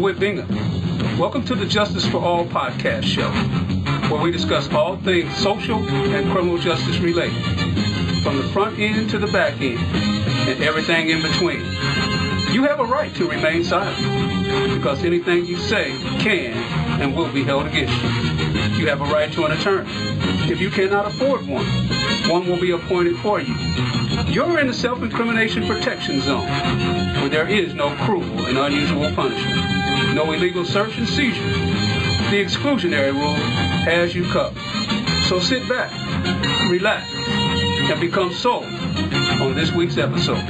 Dewhitt Bingham. Welcome to the Justice for All podcast show, where we discuss all things social and criminal justice related, from the front end to the back end, and everything in between. You have a right to remain silent, because anything you say can and will be held against you. You have a right to an attorney. If you cannot afford one, one will be appointed for you. You're in the self-incrimination protection zone, where there is no cruel and unusual punishment, no illegal search and seizure. The exclusionary rule has you covered. So sit back, relax, and become sold on this week's episode.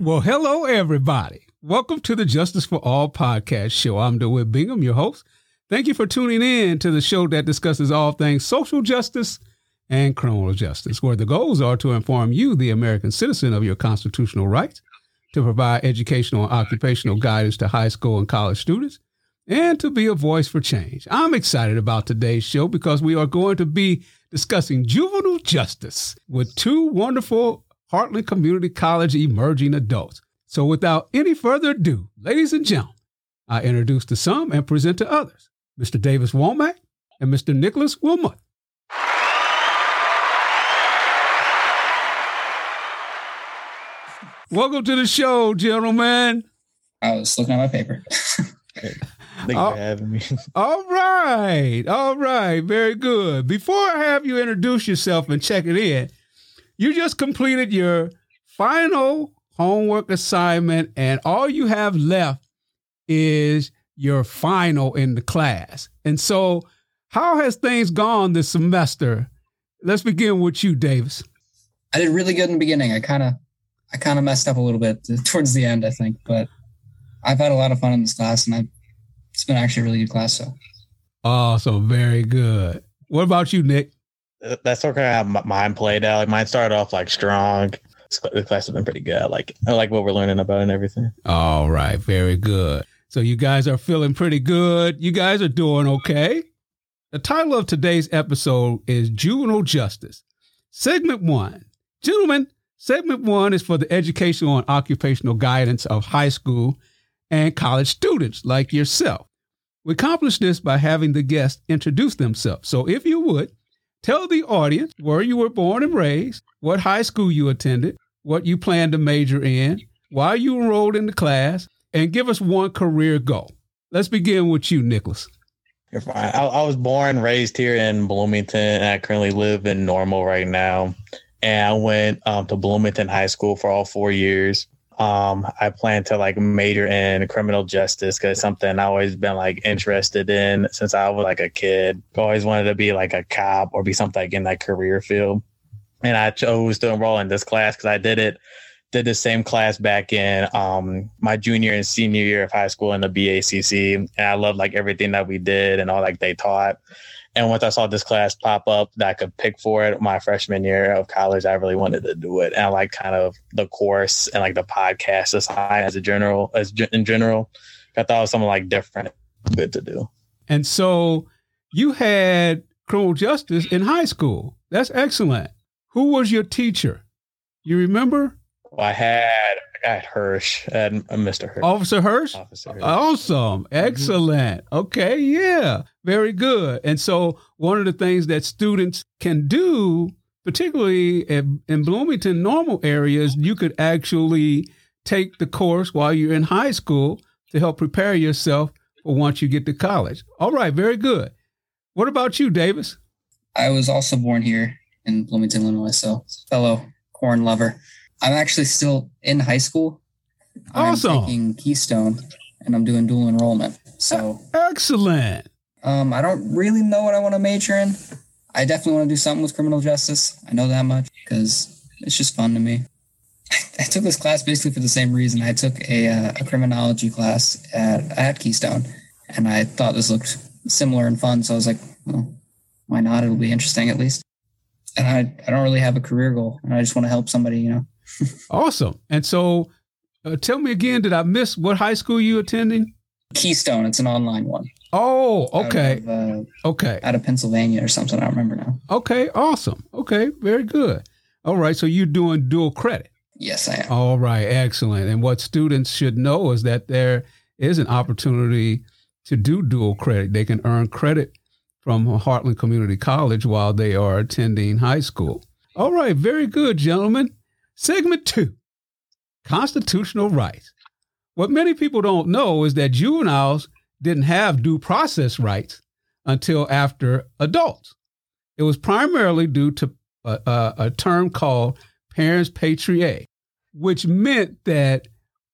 Well, hello, everybody. Welcome to the Justice for All podcast show. I'm Dewhitt Bingham, your host. Thank you for tuning in to the show that discusses all things social justice and criminal justice, where the goals are to inform you, the American citizen, of your constitutional rights, to provide educational and occupational guidance to high school and college students, and to be a voice for change. I'm excited about today's show because we are going to be discussing juvenile justice with two wonderful Heartland Community College emerging adults. So without any further ado, ladies and gentlemen, I introduce to some and present to others Mr. Davis Womack and Mr. Nikolas Wilmoth. Welcome to the show, gentlemen. Oh, I was looking at my paper. Thank you oh. for having me. All right. All right. Very good. Before I have you introduce yourself and check it in, you just completed your final homework assignment, and all you have left is your final in the class. And so, how has things gone this semester? Let's begin with you, Davis. I did really good in the beginning. I kind of, I kind of messed up a little bit towards the end, I think, but I've had a lot of fun in this class, and I, it's been actually a really good class. So, awesome, very good. What about you, Nick? Uh, that's sort of how mine played out. Like mine started off like strong. The class has been pretty good. I like I like what we're learning about and everything. All right, very good. So you guys are feeling pretty good. You guys are doing okay. The title of today's episode is Juvenile Justice. Segment one. Gentlemen, segment one is for the educational and occupational guidance of high school and college students like yourself. We accomplish this by having the guests introduce themselves. So if you would, Tell the audience where you were born and raised, what high school you attended, what you plan to major in, why you enrolled in the class, and give us one career goal. Let's begin with you, Nikolas. You're fine. I, I was born, raised here in Bloomington, and I currently live in Normal right now. And I went um, to Bloomington High School for all four years. Um, I plan to like major in criminal justice because something I always been like interested in since I was like a kid. Always wanted to be like a cop or be something like in that career field. And I chose to enroll in this class because I did it, did the same class back in um, my junior and senior year of high school in the BACC. And I loved like everything that we did and all like they taught. And once I saw this class pop up that I could pick for it my freshman year of college, I really wanted to do it. And I like kind of the course and like the podcast design as a general, as in general. I thought it was something like different, good to do. And so you had criminal justice in high school. That's excellent. Who was your teacher? You remember? Well, I had at Hirsch, at Mr. Hirsch. Officer Hirsch? Officer Hirsch. Awesome. Mm-hmm. Excellent. Mm-hmm. Okay. Yeah. Very good. And so, one of the things that students can do, particularly in, in Bloomington normal areas, you could actually take the course while you're in high school to help prepare yourself for once you get to college. All right. Very good. What about you, Davis? I was also born here in Bloomington, Illinois. So, fellow corn lover. I'm actually still in high school. Awesome. I'm taking Keystone and I'm doing dual enrollment. So excellent. Um, I don't really know what I want to major in. I definitely want to do something with criminal justice. I know that much because it's just fun to me. I took this class basically for the same reason. I took a, uh, a criminology class at, at Keystone, and I thought this looked similar and fun. So I was like, well, why not? It'll be interesting at least. And I, I don't really have a career goal, and I just want to help somebody, you know awesome. And so, uh, tell me again, did I miss what high school you attending? Keystone. It's an online one. Oh, okay. Out of, uh, okay. out of Pennsylvania or something. I don't remember now. Okay, awesome. Okay, very good. All right, so you're doing dual credit. Yes, I am. All right, excellent. And what students should know is that there is an opportunity to do dual credit. They can earn credit from Heartland Community College while they are attending high school. All right, very good, gentlemen. Segment two constitutional rights. What many people don't know is that juveniles didn't have due process rights until after adults. It was primarily due to a, a, a term called parens patriae, which meant that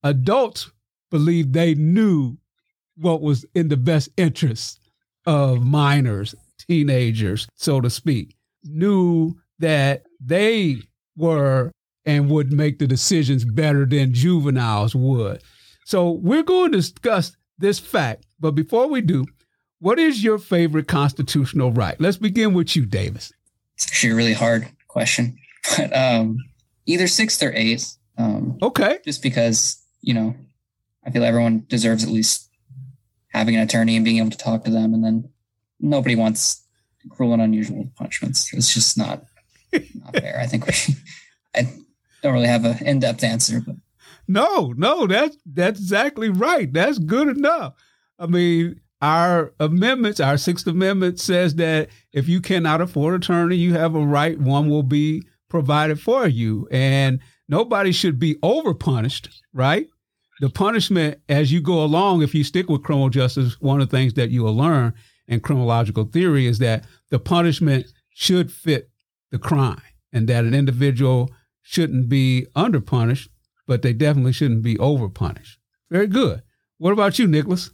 adults believed they knew what was in the best interest of minors, teenagers, so to speak, knew that they were and would make the decisions better than juveniles would. So we're going to discuss this fact. But before we do, what is your favorite constitutional right? Let's begin with you, Davis. It's actually a really hard question, but um, either sixth or eighth. Um, Okay. just because you know, I feel everyone deserves at least having an attorney and being able to talk to them, and then nobody wants cruel and unusual punishments. It's just not not fair. I think we. I don't really have an in-depth answer, but No, no, that's that's exactly right. That's good enough. I mean, our amendments, our Sixth Amendment says that if you cannot afford attorney, you have a right. One will be provided for you, and nobody should be overpunished. Right? The punishment as you go along, if you stick with criminal justice, one of the things that you will learn in criminological theory is that the punishment should fit the crime, and that an individual shouldn't be underpunished but they definitely shouldn't be over punished. Very good. What about you, Nikolas?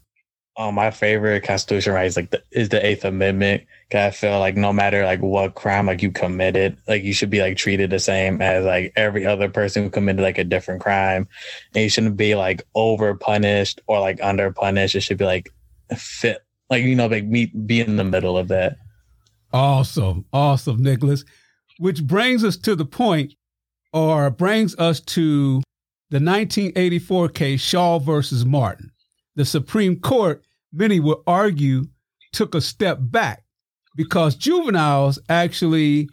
Um, my favorite constitutional right is like the, is the Eighth Amendment. 'Cause I feel like no matter like what crime like you committed, like you should be like treated the same as like every other person who committed like a different crime, and you shouldn't be like over punished or like under punished. It should be like fit, like you know, like meet be in the middle of that. Awesome. Awesome, Nikolas. Which brings us to the point, or brings us to the 1984 case, Schall versus Martin. The Supreme Court, many would argue, took a step back because juveniles actually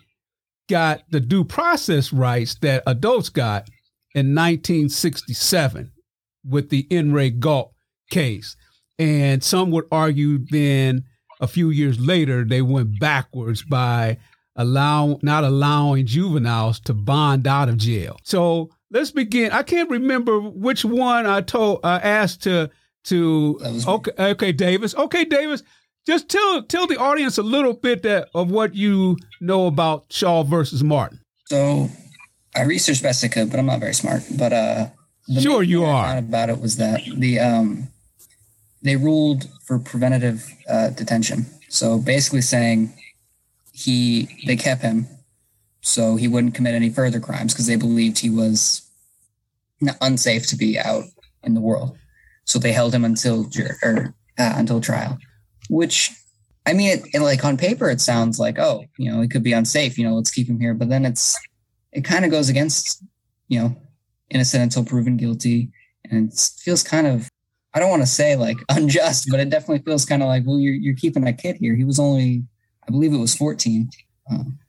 got the due process rights that adults got in 1967 with the In re Gault case. And some would argue then a few years later they went backwards by allow not allowing juveniles to bond out of jail. So let's begin. I can't remember which one I told I asked to to That was me. okay okay Davis. Okay Davis, just tell tell the audience a little bit that of what you know about Schall versus Martin. So I researched best I could, but I'm not very smart. But uh, Sure you are. about it was that the um, they ruled for preventative uh, detention. So basically saying he they kept him so he wouldn't commit any further crimes because they believed he was unsafe to be out in the world. So they held him until or uh, until trial, which I mean, it, it, like on paper, it sounds like oh, you know, it could be unsafe. You know, let's keep him here. But then it's it kind of goes against you know innocent until proven guilty, and it feels kind of I don't want to say like unjust, but it definitely feels kind of like well, you're you're keeping a kid here. He was only I believe it was 14. Um,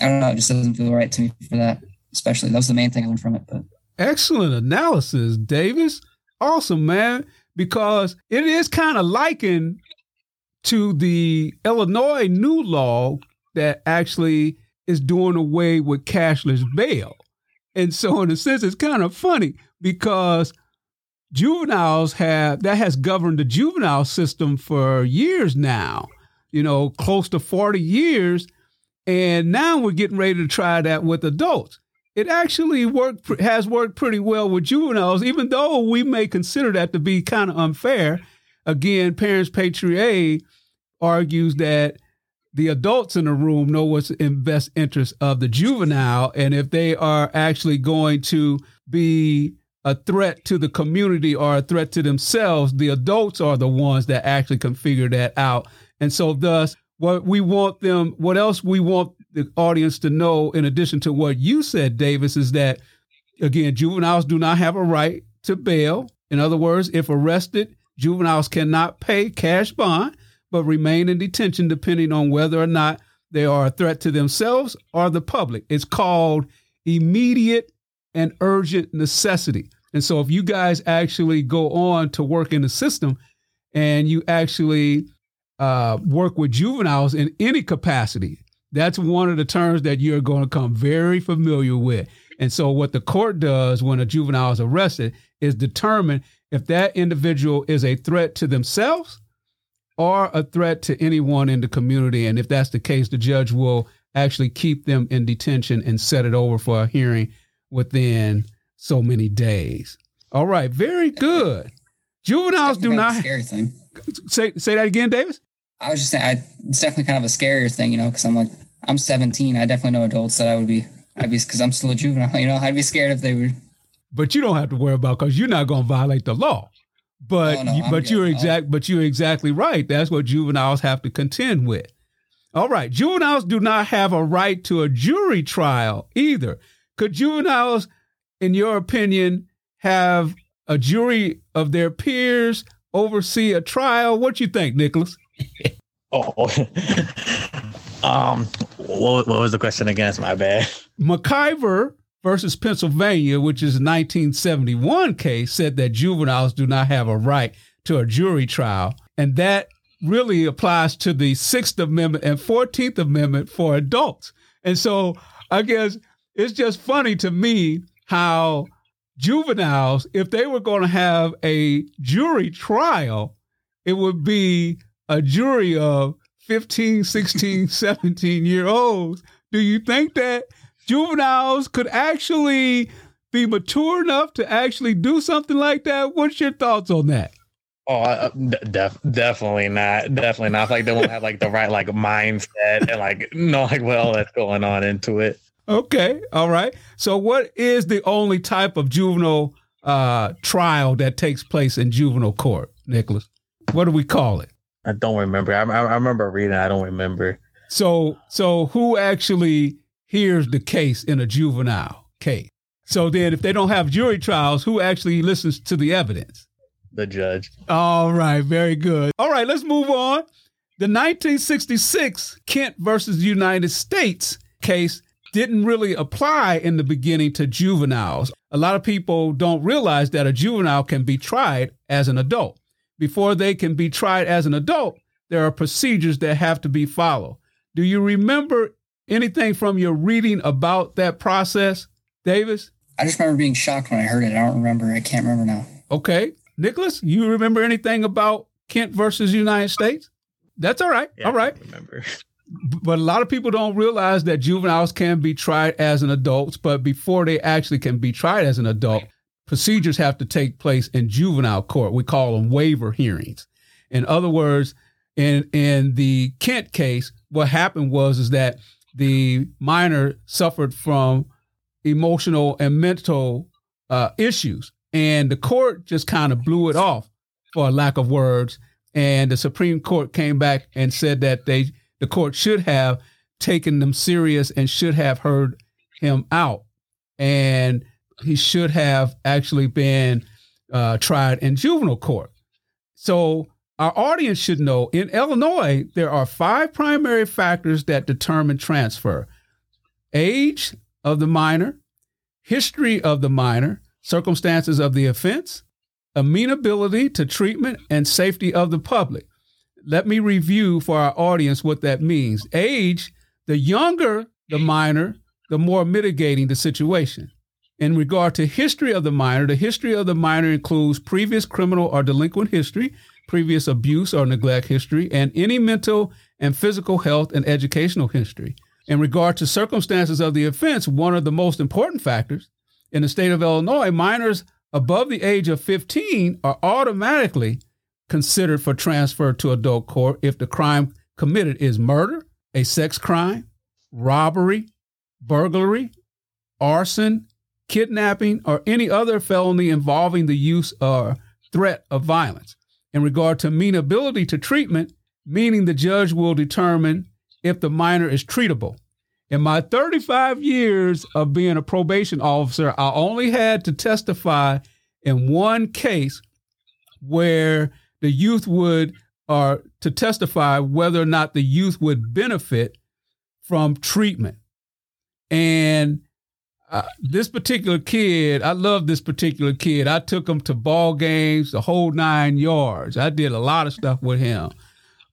I don't know. It just doesn't feel right to me for that. Especially that was the main thing I learned from it. But Excellent analysis, Davis. Awesome, man. Because it is kind of likened to the Illinois new law that actually is doing away with cashless bail. And so, in a sense, it's kind of funny because juveniles have that has governed the juvenile system for years now, you know, close to 40 years. And now we're getting ready to try that with adults it actually worked has worked pretty well with juveniles, even though we may consider that to be kind of unfair. Again, Parens patriae argues that the adults in the room know what's in best interest of the juvenile, and if they are actually going to be a threat to the community or a threat to themselves, the adults are the ones that actually can figure that out. And so, thus, what we want them, what else we want the audience to know, in addition to what you said, Davis, is that again, juveniles do not have a right to bail. In other words, if arrested, juveniles cannot pay cash bond. but remain in detention depending on whether or not they are a threat to themselves or the public. It's called immediate and urgent necessity. And so if you guys actually go on to work in the system and you actually uh, work with juveniles in any capacity, that's one of the terms that you're going to come very familiar with. And so what the court does when a juvenile is arrested is determine if that individual is a threat to themselves or a threat to anyone in the community. And if that's the case, the judge will actually keep them in detention and set it over for a hearing within so many days. All right, very good. Juveniles do not scary thing. Say say that again, Davis. I was just saying, I, it's definitely kind of a scarier thing, you know, because I'm like, I'm 17. I definitely know adults that I would be, I'd be, because I'm still a juvenile, you know, I'd be scared if they were. But you don't have to worry about because you're not going to violate the law. But Oh, no, you, but you're exact but you're exactly right. That's what juveniles have to contend with. All right, juveniles do not have a right to a jury trial either. Could juveniles, in your opinion, have a jury of their peers oversee a trial? What you think, Nikolas? Oh, um, what, what was the question again? It's my bad. McKeiver versus Pennsylvania, which is a 1971 case, said that juveniles do not have a right to a jury trial. And that really applies to the Sixth Amendment and 14th Amendment for adults. And so I guess it's just funny to me how juveniles, if they were going to have a jury trial, it would be a jury of 15, 16, 17 year olds. Do you think that juveniles could actually be mature enough to actually do something like that? What's your thoughts on that? Oh, uh, def- definitely not. Definitely not. Like they won't have like the right like mindset and like know like what all that's going on into it. Okay, all right. So, what is the only type of juvenile uh, trial that takes place in juvenile court, Nikolas? What do we call it? I don't remember. I, I, I remember reading. I don't remember. So, so who actually hears the case in a juvenile case? So then, if they don't have jury trials, who actually listens to the evidence? The judge. All right, very good. All right, let's move on. The 1966 Kent versus United States case didn't really apply in the beginning to juveniles. A lot of people don't realize that a juvenile can be tried as an adult. Before they can be tried as an adult, there are procedures that have to be followed. Do you remember anything from your reading about that process, Davis? I just remember being shocked when I heard it. I don't remember. I can't remember now. Okay. Nikolas, you remember anything about Kent versus United States? That's all right. Yeah, all right. I remember. But a lot of people don't realize that juveniles can be tried as an adult, but before they actually can be tried as an adult, procedures have to take place in juvenile court. We call them waiver hearings. In other words, in in the Kent case, what happened was is that the minor suffered from emotional and mental uh, issues, and the court just kind of blew it off, for a lack of words. And the Supreme Court came back and said that they the court should have taken them serious and should have heard him out, and he should have actually been uh, tried in juvenile court. So our audience should know in Illinois there are five primary factors that determine transfer: age of the minor, history of the minor, circumstances of the offense, amenability to treatment, and safety of the public. Let me review for our audience what that means. Age, the younger the minor, the more mitigating the situation. In regard to history of the minor, the history of the minor includes previous criminal or delinquent history, previous abuse or neglect history, and any mental and physical health and educational history. In regard to circumstances of the offense, one of the most important factors in the state of Illinois, minors above the age of 15 are automatically considered for transfer to adult court if the crime committed is murder, a sex crime, robbery, burglary, arson, kidnapping, or any other felony involving the use or threat of violence. In regard to amenability to treatment, meaning the judge will determine if the minor is treatable. In my 35 years of being a probation officer, I only had to testify in one case where the youth would or to testify whether or not the youth would benefit from treatment. And uh, this particular kid, I love this particular kid. I took him to ball games, the whole nine yards. I did a lot of stuff with him.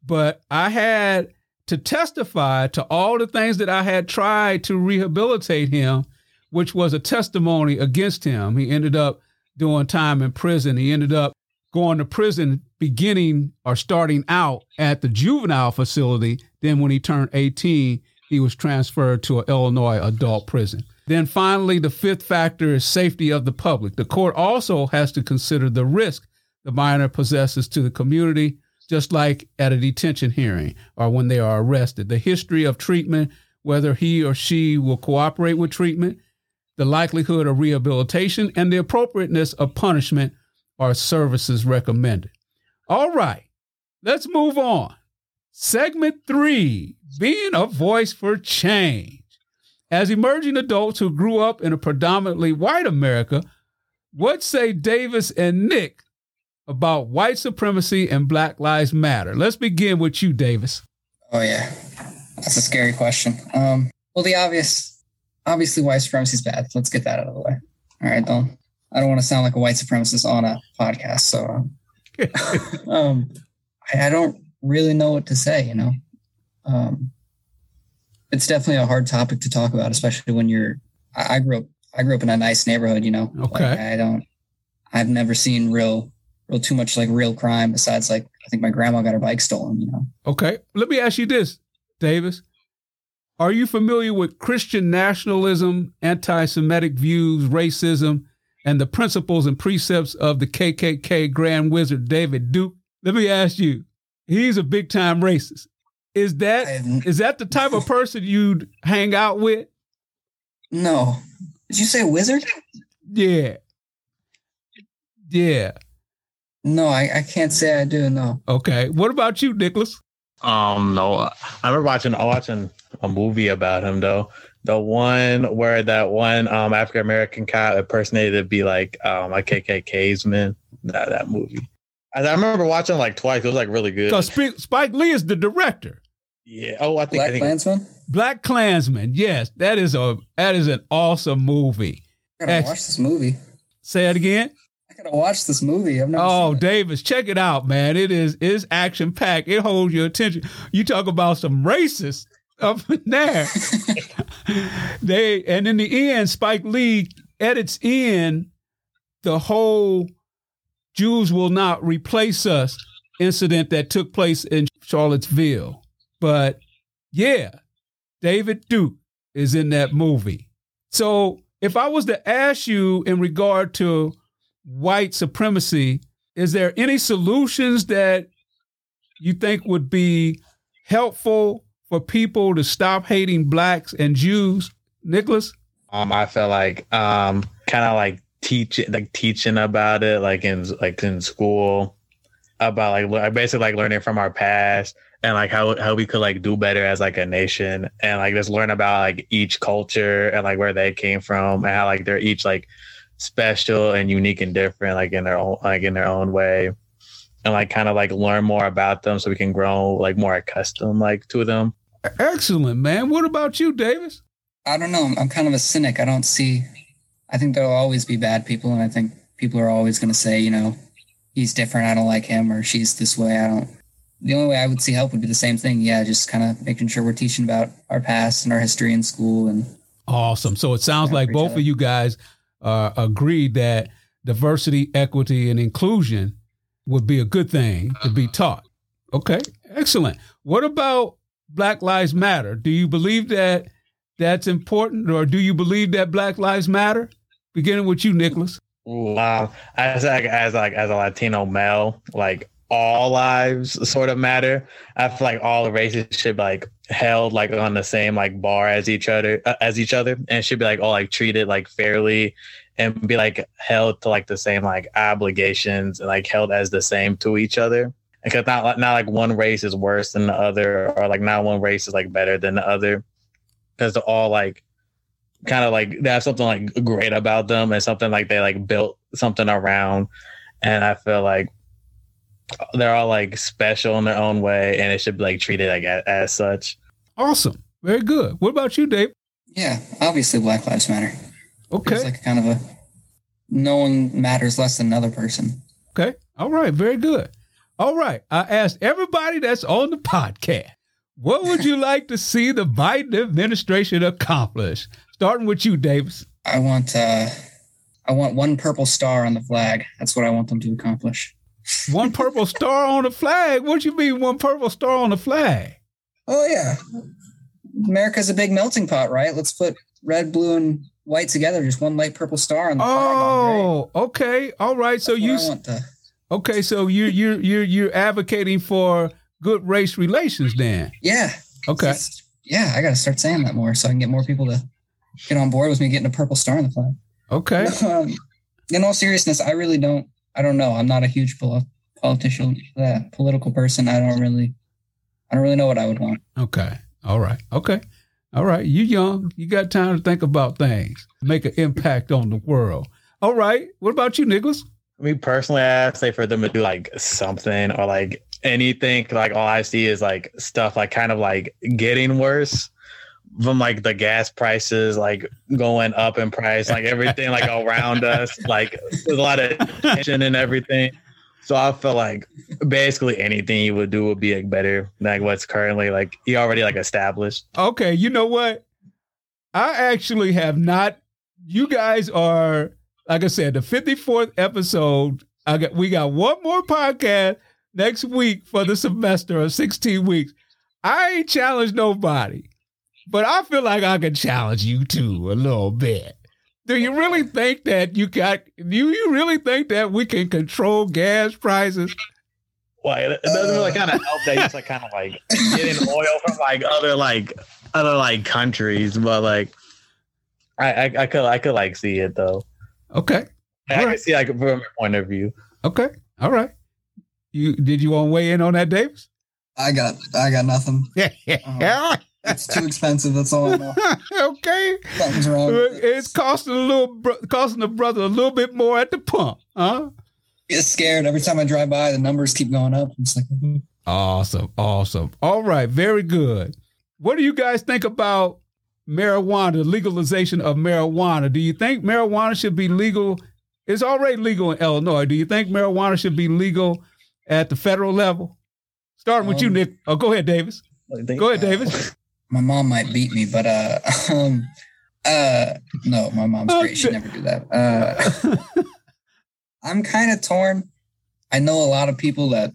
But I had to testify to all the things that I had tried to rehabilitate him, which was a testimony against him. He ended up doing time in prison. He ended up going to prison beginning or starting out at the juvenile facility. Then, when he turned 18, he was transferred to an Illinois adult prison. Then, finally, the fifth factor is safety of the public. The court also has to consider the risk the minor possesses to the community, just like at a detention hearing or when they are arrested. The history of treatment, whether he or she will cooperate with treatment, the likelihood of rehabilitation, and the appropriateness of punishment or services recommended. All right, let's move on. Segment three being a voice for change. As emerging adults who grew up in a predominantly white America, what say Davis and Nick about white supremacy and Black Lives Matter? Let's begin with you, Davis. Oh yeah, that's a scary question. Um, well, the obvious obviously white supremacy is bad. Let's get that out of the way. All right, don't I don't want to sound like a white supremacist on a podcast, so um, um I, I, don't really know what to say. You know, um, it's definitely a hard topic to talk about, especially when you're. I, I grew up. I grew up in a nice neighborhood. You know, okay. Like, I don't. I've never seen real, real too much like real crime besides like I think my grandma got her bike stolen. You know. Okay, let me ask you this, Davis. Are you familiar with Christian nationalism, anti Semitic views, racism, and the principles and precepts of the KKK Grand Wizard David Duke? Let me ask you, he's a big time racist. Is that is that the type of person you'd hang out with? No. Did you say wizard? Yeah. Yeah. No, I, I can't say I do. No. Okay. What about you, Nikolas? Um, no. I remember watching watching a movie about him though. The one where that one um African American cop impersonated to be like um a KKK's man. That that movie. I, I remember watching like twice. It was like really good. Because Spike Lee is the director. Yeah. Oh, I think Black I think Klansman. Black Klansman. Yes, that is a that is an awesome movie. I gotta watch this movie. Say it again. I gotta watch this movie. I've never. Oh, Davis, check it out, man! It is is action packed. It holds your attention. You talk about some racist up in there. they and in the end, Spike Lee edits in the whole Jews will not replace us incident that took place in Charlottesville. But yeah, David Duke is in that movie. So if I was to ask you in regard to white supremacy, is there any solutions that you think would be helpful for people to stop hating blacks and Jews, Nikolas? Um, I felt like um, kind of like teaching, like teaching about it, like in like in school, about like basically like learning from our past and like how how we could like do better as like a nation and like just learn about like each culture and like where they came from and how like they're each like special and unique and different like in their own like in their own way. And like kind of like learn more about them so we can grow like more accustomed like to them Excellent, man. What about you, Davis? I don't know. I'm kind of a cynic. I don't see. I think there'll always be bad people, and I think people are always going to say, you know, he's different. I don't like him, or she's this way. I don't. The only way I would see help would be the same thing. Yeah, just kind of making sure we're teaching about our past and our history in school. And awesome. So it sounds like both of you guys uh, agreed that diversity, equity, and inclusion would be a good thing to be taught. Okay, excellent. What about Black Lives Matter. Do you believe that that's important, or do you believe that Black Lives Matter? Beginning with you, Nikolas. Wow, as like as like as a Latino male, like all lives sort of matter. I feel like all races should like held like on the same like bar as each other uh, as each other, and should be like all like treated like fairly and be like held to like the same like obligations and like held as the same to each other because not like not like one race is worse than the other or like not one race is like better than the other because they're all like kind of like they have something like great about them and something like they like built something around and i feel like they're all like special in their own way, and it should be like treated like as, as such. Awesome. Very good. What about you, Dave? Yeah, obviously Black Lives Matter. Okay. It's like kind of a no one matters less than another person. Okay. All right. Very good. All right. I asked everybody that's on the podcast, what would you like to see the Biden administration accomplish? Starting with you, Davis. I want uh I want one purple star on the flag. That's what I want them to accomplish. One purple star on the flag. What you mean one purple star on the flag? Oh yeah. America's a big melting pot, right? Let's put red, blue, and white together. Just one light purple star on the flag. Oh, okay. All right. So That's you I want to okay? So you you you you're advocating for good race relations, then? Yeah. Okay. Just- yeah, I gotta start saying that more so I can get more people to get on board with me getting a purple star on the flag. Okay. Um, in all seriousness, I really don't. I don't know. I'm not a huge pol- politician, uh, political person. I don't really. I don't really know what I would want. Okay. All right. Okay. All right. You young. You got time to think about things. Make an impact on the world. All right. What about you, Nikolas? Me personally, I say for them to do like something or like anything. Like all I see is like stuff like kind of like getting worse from like the gas prices like going up in price, like everything like around us. Like there's a lot of tension and everything. So I feel like basically anything you would do would be like better than like what's currently like you already like established. Okay. You know what? I actually have not. You guys are, like I said, the 54th episode. I got we got one more podcast next week for the semester of 16 weeks. I ain't challenged nobody, but I feel like I can challenge you too a little bit. Do you really think that you got? Do you really think that we can control gas prices? Well, it, it doesn't really uh. kind of help that it's like kind of like getting oil from like other like other like countries, but like I I, I could I could like see it though. Okay, I Right. can see like from your point of view. okay, all right. You did you want to weigh in on that, Davis? I got. I got nothing. Yeah. It's too expensive. That's all I know. okay. Something's wrong. It's costing a little, bro- costing the brother a little bit more at the pump, huh? get scared every time I drive by. The numbers keep going up. I'm like, mhm. Awesome, awesome. All right, very good. What do you guys think about marijuana, the legalization of marijuana? Do you think marijuana should be legal? It's already legal in Illinois. Do you think marijuana should be legal at the federal level? Starting with you, Um, Nick. Oh, go ahead, Davis. Go ahead, Davis. my mom might beat me, but uh, um, uh, no, my mom's great. She'd never do that. Uh, I'm kind of torn. I know a lot of people that,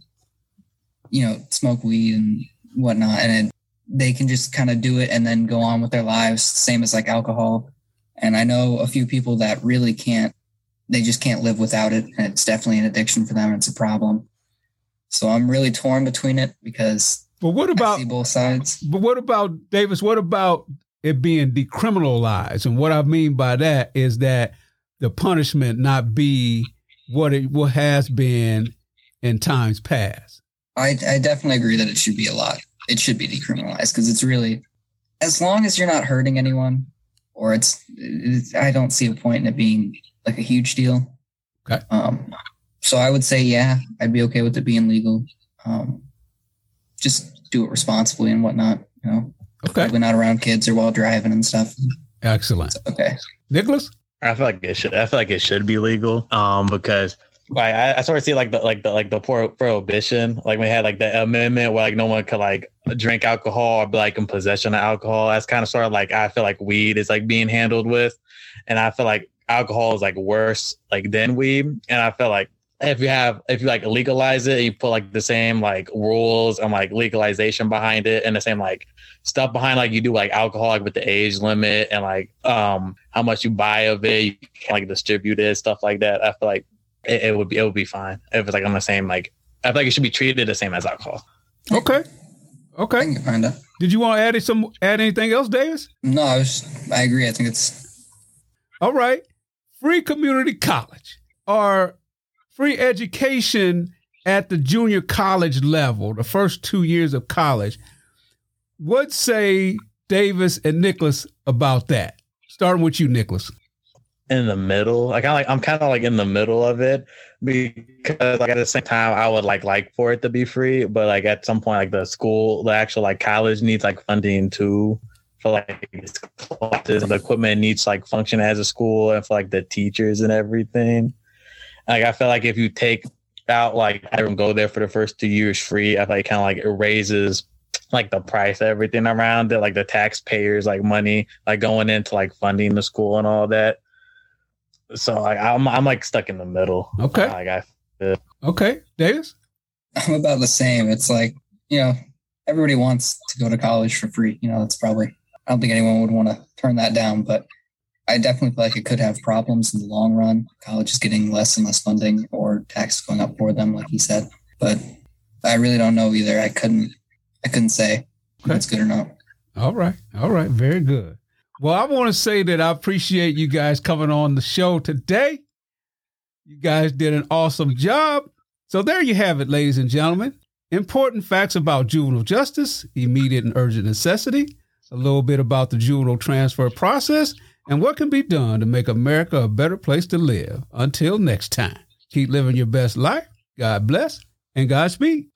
you know, smoke weed and whatnot, and it, they can just kind of do it and then go on with their lives, same as like alcohol. And I know a few people that really can't, they just can't live without it. And it's definitely an addiction for them. It's a problem. So I'm really torn between it because But what I about see both sides. But what about Davis? What about it being decriminalized? And what I mean by that is that the punishment not be what it what has been in times past. I, I definitely agree that it should be a lot. It should be decriminalized because it's really, as long as you're not hurting anyone, or it's, it's, I don't see a point in it being like a huge deal. Okay. Um, so I would say, yeah, I'd be okay with it being legal. Um, just do it responsibly and whatnot. You know, Okay, probably not around kids or while driving and stuff. excellent. Okay. Nikolas, I feel like it should. I feel like it should be legal. Um, because like I, I sort of see like the like the like the pro- prohibition. Like we had like the amendment where like no one could like drink alcohol or be like in possession of alcohol. That's kind of sort of like I feel like weed is like being handled with, and I feel like alcohol is like worse like than weed. And I feel like if you have if you like legalize it, you put like the same like rules and like legalization behind it and the same like stuff behind like you do like alcohol like with the age limit and like um how much you buy of it, you can, like distribute it, stuff like that. I feel like it, it would be it would be fine if it's like on the same like I feel like it should be treated the same as alcohol. okay, I okay. can find out. Did you want to add some add anything else, Davis? No, I was, I agree. I think it's, All right. Free community college or free education at the junior college level, the first two years of college. What say Davis and Nikolas about that? Starting with you, Nikolas. In the middle. Like I like I'm kind of like in the middle of it because like at the same time I would like like for it to be free, but like at some point like the school, the actual like college needs like funding too for like the equipment needs like function as a school and for like the teachers and everything. Like I feel like if you take out like having go there for the first two years free, I feel like kind of like raises like the price everything around it, like the taxpayers like money like going into like funding the school and all that. So like I'm I'm like stuck in the middle. Okay. Like I Okay, Davis. I'm about the same. It's like, you know, everybody wants to go to college for free. You know, that's probably, I don't think anyone would want to turn that down, but I definitely feel like it could have problems in the long run. College is getting less and less funding or taxes going up for them, like he said. But I really don't know either. I couldn't, I couldn't say if it's good or not. All right. All right. Very good. Well, I want to say that I appreciate you guys coming on the show today. You guys did an awesome job. So there you have it, ladies and gentlemen. Important facts about juvenile justice, immediate and urgent necessity, a little bit about the juvenile transfer process, and what can be done to make America a better place to live. Until next time, keep living your best life. God bless and Godspeed.